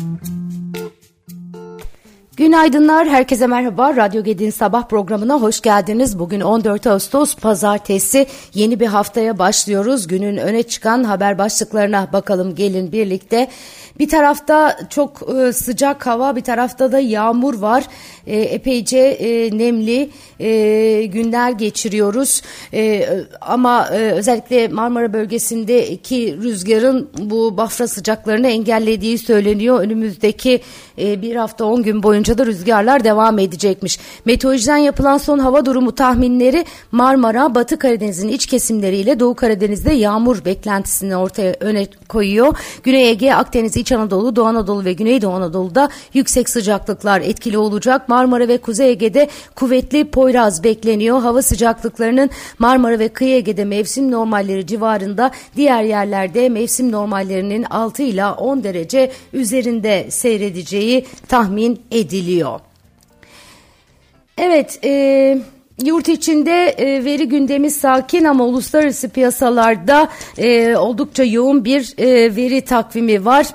Mm-hmm. Günaydınlar, herkese merhaba. Radyo Gedin sabah programına hoş geldiniz. Bugün 14 Ağustos pazartesi yeni bir haftaya başlıyoruz. Günün öne çıkan haber başlıklarına bakalım gelin birlikte. Bir tarafta çok e, sıcak hava, bir tarafta da yağmur var. E, epeyce e, nemli günler geçiriyoruz. Ama özellikle Marmara bölgesindeki rüzgarın bu bafra sıcaklarını engellediği söyleniyor. Önümüzdeki bir hafta 10 gün boyunca da rüzgarlar devam edecekmiş. Meteorolojiden yapılan son hava durumu tahminleri Marmara, Batı Karadeniz'in iç kesimleriyle Doğu Karadeniz'de yağmur beklentisini ortaya öne koyuyor. Güney Ege, Akdeniz, İç Anadolu, Doğu Anadolu ve Güneydoğu Anadolu'da yüksek sıcaklıklar etkili olacak. Marmara ve Kuzey Ege'de kuvvetli Poyraz bekleniyor. Hava sıcaklıklarının Marmara ve Kıyı Ege'de mevsim normalleri civarında, diğer yerlerde mevsim normallerinin 6 ila 10 derece üzerinde seyredeceği tahmin ediliyor. Evet, e, Yurt içinde e, veri gündemi sakin ama uluslararası piyasalarda e, oldukça yoğun bir e, veri takvimi var.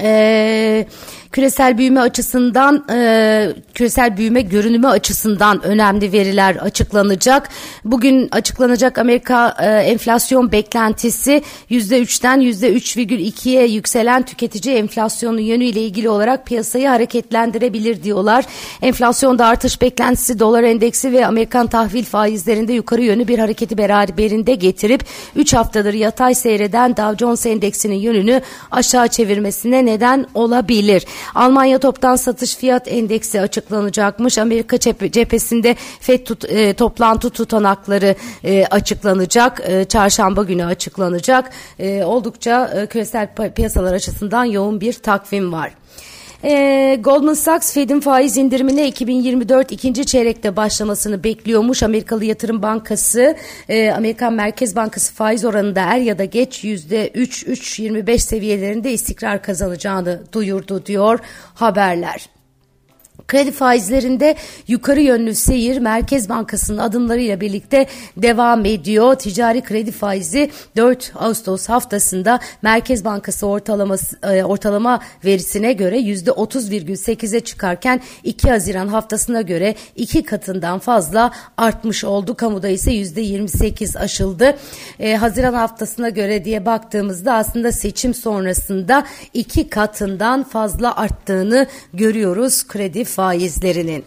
E, küresel büyüme açısından e, küresel büyüme görünümü açısından önemli veriler açıklanacak. Bugün açıklanacak Amerika e, enflasyon beklentisi %3'ten %3,2'ye yükselen tüketici enflasyonu yönüyle ilgili olarak piyasayı hareketlendirebilir diyorlar. Enflasyonda artış beklentisi dolar endeksi ve Amerikan tahvil faizlerinde yukarı yönlü bir hareketi beraberinde getirip 3 haftadır yatay seyreden Dow Jones endeksinin yönünü aşağı çevirmesine neden olabilir. Almanya toptan satış fiyat endeksi açıklanacakmış. Amerika cephesinde FED tut, e, toplantı tutanakları e, açıklanacak. E, çarşamba günü açıklanacak. E, oldukça e, küresel piyasalar açısından yoğun bir takvim var. E, Goldman Sachs Fed'in faiz indirimine 2024 ikinci çeyrekte başlamasını bekliyormuş. Amerikalı Yatırım Bankası, e, Amerikan Merkez Bankası faiz oranında er ya da geç %3-3.25 seviyelerinde istikrar kazanacağını duyurdu diyor haberler. Kredi faizlerinde yukarı yönlü seyir Merkez Bankası'nın adımlarıyla birlikte devam ediyor. Ticari kredi faizi 4 Ağustos haftasında Merkez Bankası ortalaması, e, ortalama verisine göre %30,8'e çıkarken 2 Haziran haftasına göre iki katından fazla artmış oldu. Kamuda ise %28 aşıldı. E, Haziran haftasına göre diye baktığımızda aslında seçim sonrasında iki katından fazla arttığını görüyoruz kredi faizlerinin.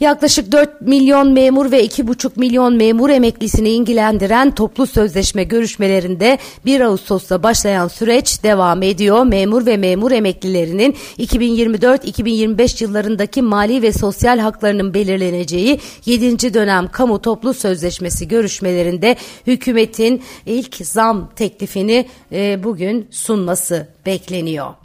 Yaklaşık 4 milyon memur ve 2,5 milyon memur emeklisini ilgilendiren toplu sözleşme görüşmelerinde 1 Ağustos'ta başlayan süreç devam ediyor. Memur ve memur emeklilerinin 2024-2025 yıllarındaki mali ve sosyal haklarının belirleneceği 7. dönem kamu toplu sözleşmesi görüşmelerinde hükümetin ilk zam teklifini e, bugün sunması bekleniyor.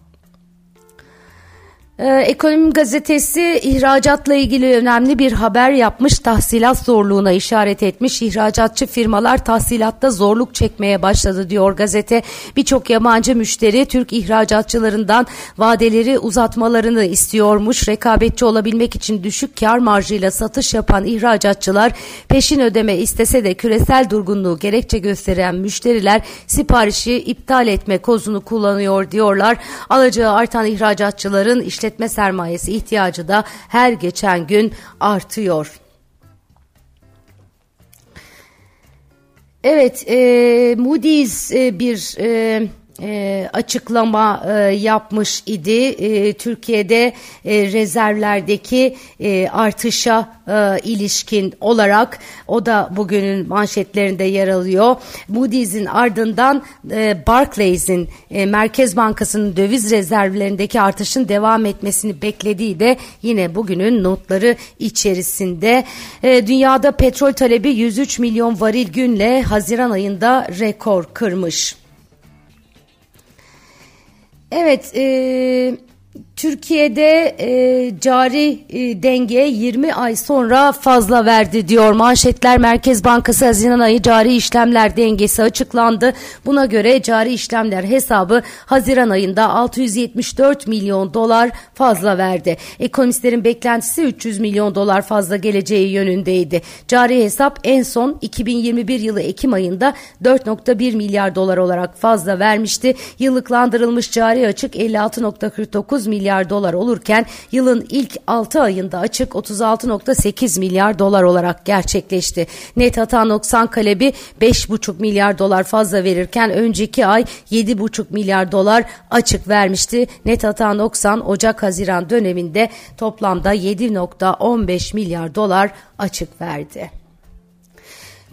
Ee, Ekonomi gazetesi ihracatla ilgili önemli bir haber yapmış, tahsilat zorluğuna işaret etmiş. İhracatçı firmalar tahsilatta zorluk çekmeye başladı diyor gazete. Birçok yabancı müşteri Türk ihracatçılarından vadeleri uzatmalarını istiyormuş. Rekabetçi olabilmek için düşük kar marjıyla satış yapan ihracatçılar peşin ödeme istese de küresel durgunluğu gerekçe gösteren müşteriler siparişi iptal etme kozunu kullanıyor diyorlar. Alacağı artan ihracatçıların işte işletme sermayesi ihtiyacı da her geçen gün artıyor. Evet, e, Moody's e, bir e, e, açıklama e, yapmış idi. E, Türkiye'de e, rezervlerdeki e, artışa e, ilişkin olarak o da bugünün manşetlerinde yer alıyor. Moody's'in ardından e, Barclays'in e, Merkez Bankası'nın döviz rezervlerindeki artışın devam etmesini beklediği de yine bugünün notları içerisinde. E, dünyada petrol talebi 103 milyon varil günle Haziran ayında rekor kırmış. Evet, e, Türkiye'de e, cari e, denge 20 ay sonra fazla verdi diyor. Manşetler Merkez Bankası Haziran ayı cari işlemler dengesi açıklandı. Buna göre cari işlemler hesabı Haziran ayında 674 milyon dolar fazla verdi. Ekonomistlerin beklentisi 300 milyon dolar fazla geleceği yönündeydi. Cari hesap en son 2021 yılı Ekim ayında 4.1 milyar dolar olarak fazla vermişti. Yıllıklandırılmış cari açık 56.49 milyar milyar dolar olurken yılın ilk 6 ayında açık 36.8 milyar dolar olarak gerçekleşti. Net hata noksan kalebi 5,5 milyar dolar fazla verirken önceki ay 7,5 milyar dolar açık vermişti. Net hata noksan Ocak-Haziran döneminde toplamda 7.15 milyar dolar açık verdi.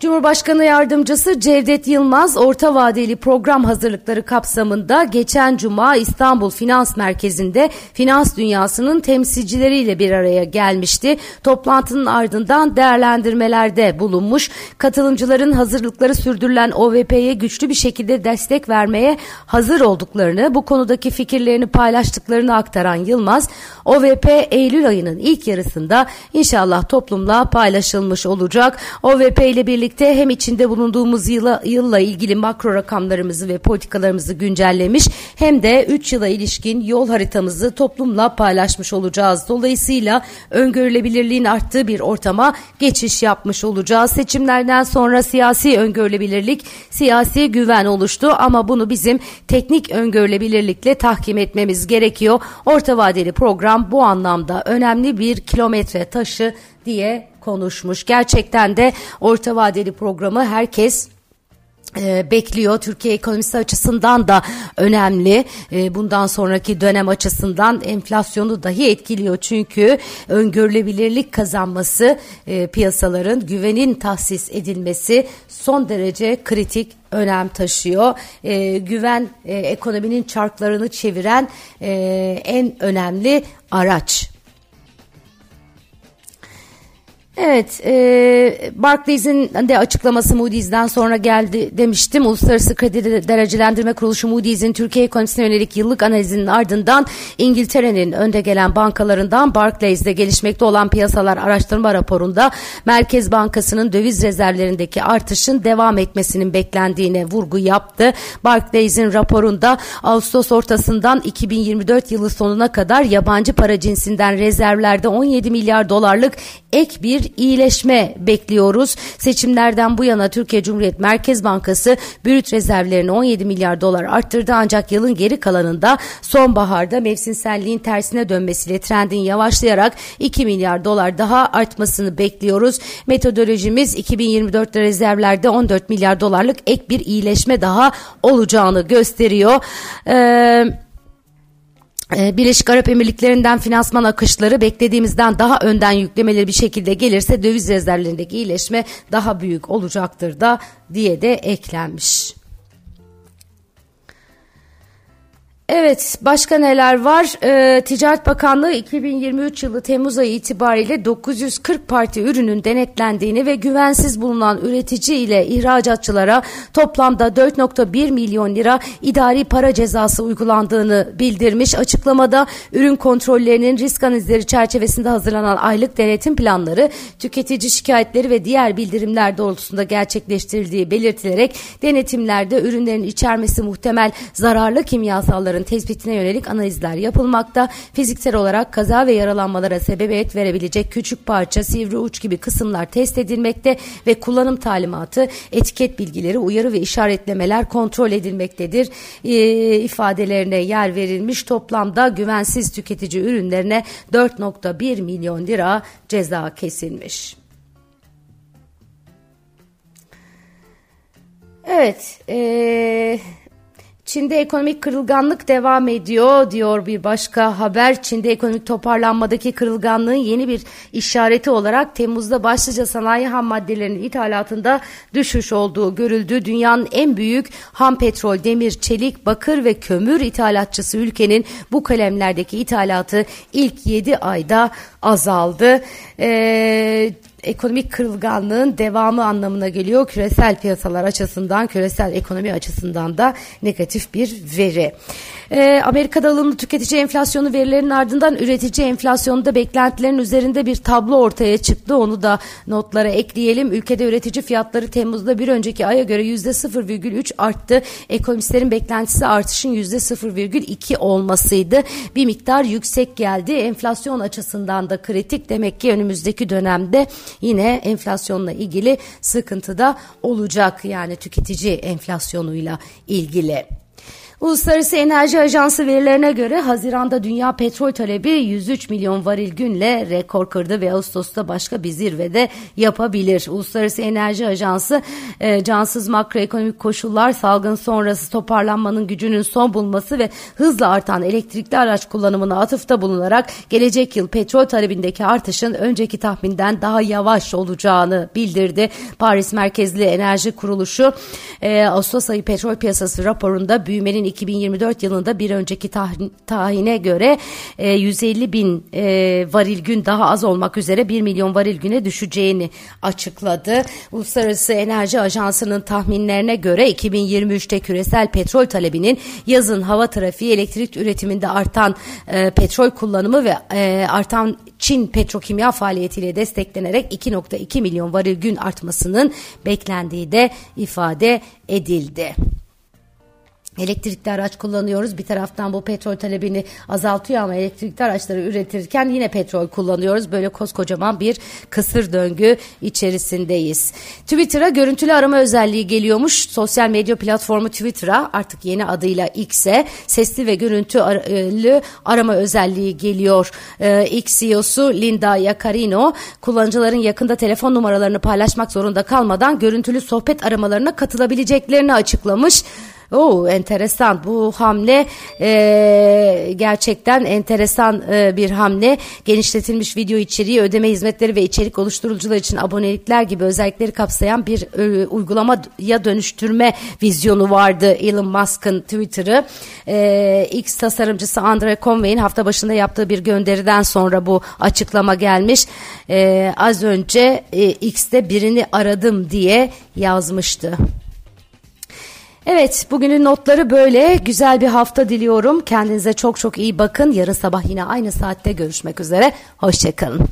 Cumhurbaşkanı Yardımcısı Cevdet Yılmaz orta vadeli program hazırlıkları kapsamında geçen cuma İstanbul Finans Merkezi'nde finans dünyasının temsilcileriyle bir araya gelmişti. Toplantının ardından değerlendirmelerde bulunmuş. Katılımcıların hazırlıkları sürdürülen OVP'ye güçlü bir şekilde destek vermeye hazır olduklarını, bu konudaki fikirlerini paylaştıklarını aktaran Yılmaz, OVP Eylül ayının ilk yarısında inşallah toplumla paylaşılmış olacak. OVP ile birlikte birlikte hem içinde bulunduğumuz yıla, yılla ilgili makro rakamlarımızı ve politikalarımızı güncellemiş hem de 3 yıla ilişkin yol haritamızı toplumla paylaşmış olacağız. Dolayısıyla öngörülebilirliğin arttığı bir ortama geçiş yapmış olacağız. Seçimlerden sonra siyasi öngörülebilirlik, siyasi güven oluştu ama bunu bizim teknik öngörülebilirlikle tahkim etmemiz gerekiyor. Orta vadeli program bu anlamda önemli bir kilometre taşı diye konuşmuş. Gerçekten de orta vadeli programı herkes e, bekliyor. Türkiye ekonomisi açısından da önemli. E, bundan sonraki dönem açısından enflasyonu dahi etkiliyor. Çünkü öngörülebilirlik kazanması e, piyasaların güvenin tahsis edilmesi son derece kritik önem taşıyor. Güven ekonominin çarklarını çeviren en önemli araç. Evet, e, Barclays'in de açıklaması Moody's'den sonra geldi demiştim. Uluslararası Kredi Derecelendirme Kuruluşu Moody's'in Türkiye ekonomisine yönelik yıllık analizinin ardından İngiltere'nin önde gelen bankalarından Barclays'de gelişmekte olan piyasalar araştırma raporunda Merkez Bankası'nın döviz rezervlerindeki artışın devam etmesinin beklendiğine vurgu yaptı. Barclays'in raporunda Ağustos ortasından 2024 yılı sonuna kadar yabancı para cinsinden rezervlerde 17 milyar dolarlık ek bir iyileşme bekliyoruz. Seçimlerden bu yana Türkiye Cumhuriyet Merkez Bankası brüt rezervlerini 17 milyar dolar arttırdı ancak yılın geri kalanında sonbaharda mevsimselliğin tersine dönmesiyle trendin yavaşlayarak 2 milyar dolar daha artmasını bekliyoruz. Metodolojimiz 2024'te rezervlerde 14 milyar dolarlık ek bir iyileşme daha olacağını gösteriyor. Eee ee, Birleşik Arap Emirlikleri'nden finansman akışları beklediğimizden daha önden yüklemeleri bir şekilde gelirse döviz rezervlerindeki iyileşme daha büyük olacaktır da diye de eklenmiş. Evet, başka neler var? Ee, Ticaret Bakanlığı 2023 yılı Temmuz ayı itibariyle 940 parti ürünün denetlendiğini ve güvensiz bulunan üretici ile ihracatçılara toplamda 4.1 milyon lira idari para cezası uygulandığını bildirmiş. Açıklamada ürün kontrollerinin risk analizleri çerçevesinde hazırlanan aylık denetim planları, tüketici şikayetleri ve diğer bildirimler doğrultusunda gerçekleştirildiği belirtilerek denetimlerde ürünlerin içermesi muhtemel zararlı kimyasalların tespitine yönelik analizler yapılmakta. Fiziksel olarak kaza ve yaralanmalara sebebiyet verebilecek küçük parça, sivri uç gibi kısımlar test edilmekte ve kullanım talimatı, etiket bilgileri, uyarı ve işaretlemeler kontrol edilmektedir. E, ifadelerine yer verilmiş toplamda güvensiz tüketici ürünlerine 4.1 milyon lira ceza kesilmiş. Evet, eee Çin'de ekonomik kırılganlık devam ediyor diyor bir başka haber. Çin'de ekonomik toparlanmadaki kırılganlığın yeni bir işareti olarak Temmuz'da başlıca sanayi ham maddelerinin ithalatında düşüş olduğu görüldü. Dünyanın en büyük ham petrol, demir, çelik, bakır ve kömür ithalatçısı ülkenin bu kalemlerdeki ithalatı ilk 7 ayda azaldı. Ee, ekonomik kırılganlığın devamı anlamına geliyor. Küresel piyasalar açısından, küresel ekonomi açısından da negatif bir veri. E, Amerika'da alımlı tüketici enflasyonu verilerinin ardından üretici enflasyonunda beklentilerin üzerinde bir tablo ortaya çıktı. Onu da notlara ekleyelim. Ülkede üretici fiyatları Temmuz'da bir önceki aya göre %0,3 arttı. Ekonomistlerin beklentisi artışın %0,2 olmasıydı. Bir miktar yüksek geldi. Enflasyon açısından da kritik. Demek ki önümüzdeki dönemde yine enflasyonla ilgili sıkıntı da olacak. Yani tüketici enflasyonuyla ilgili. Uluslararası Enerji Ajansı verilerine göre Haziran'da dünya petrol talebi 103 milyon varil günle rekor kırdı ve Ağustos'ta başka bir zirvede yapabilir. Uluslararası Enerji Ajansı e, cansız makroekonomik koşullar, salgın sonrası toparlanmanın gücünün son bulması ve hızla artan elektrikli araç kullanımına atıfta bulunarak gelecek yıl petrol talebindeki artışın önceki tahminden daha yavaş olacağını bildirdi. Paris merkezli enerji kuruluşu e, Ağustos ayı petrol piyasası raporunda büyümenin 2024 yılında bir önceki tahine göre e, 150 bin e, varil gün daha az olmak üzere 1 milyon varil güne düşeceğini açıkladı. Uluslararası Enerji Ajansı'nın tahminlerine göre 2023'te küresel petrol talebinin yazın hava trafiği elektrik üretiminde artan e, petrol kullanımı ve e, artan Çin petrokimya faaliyetiyle desteklenerek 2.2 milyon varil gün artmasının beklendiği de ifade edildi. Elektrikli araç kullanıyoruz. Bir taraftan bu petrol talebini azaltıyor ama elektrikli araçları üretirken yine petrol kullanıyoruz. Böyle koskocaman bir kısır döngü içerisindeyiz. Twitter'a görüntülü arama özelliği geliyormuş. Sosyal medya platformu Twitter'a artık yeni adıyla X'e sesli ve görüntülü arama özelliği geliyor. Ee, X CEO'su Linda Yaccarino kullanıcıların yakında telefon numaralarını paylaşmak zorunda kalmadan görüntülü sohbet aramalarına katılabileceklerini açıklamış. Oo enteresan bu hamle e, gerçekten enteresan e, bir hamle. Genişletilmiş video içeriği, ödeme hizmetleri ve içerik oluşturucular için abonelikler gibi özellikleri kapsayan bir e, uygulamaya dönüştürme vizyonu vardı Elon Musk'ın Twitter'ı. E, X tasarımcısı Andre Conway'in hafta başında yaptığı bir gönderiden sonra bu açıklama gelmiş. E, az önce e, X'te birini aradım diye yazmıştı. Evet bugünün notları böyle. Güzel bir hafta diliyorum. Kendinize çok çok iyi bakın. Yarın sabah yine aynı saatte görüşmek üzere. Hoşçakalın.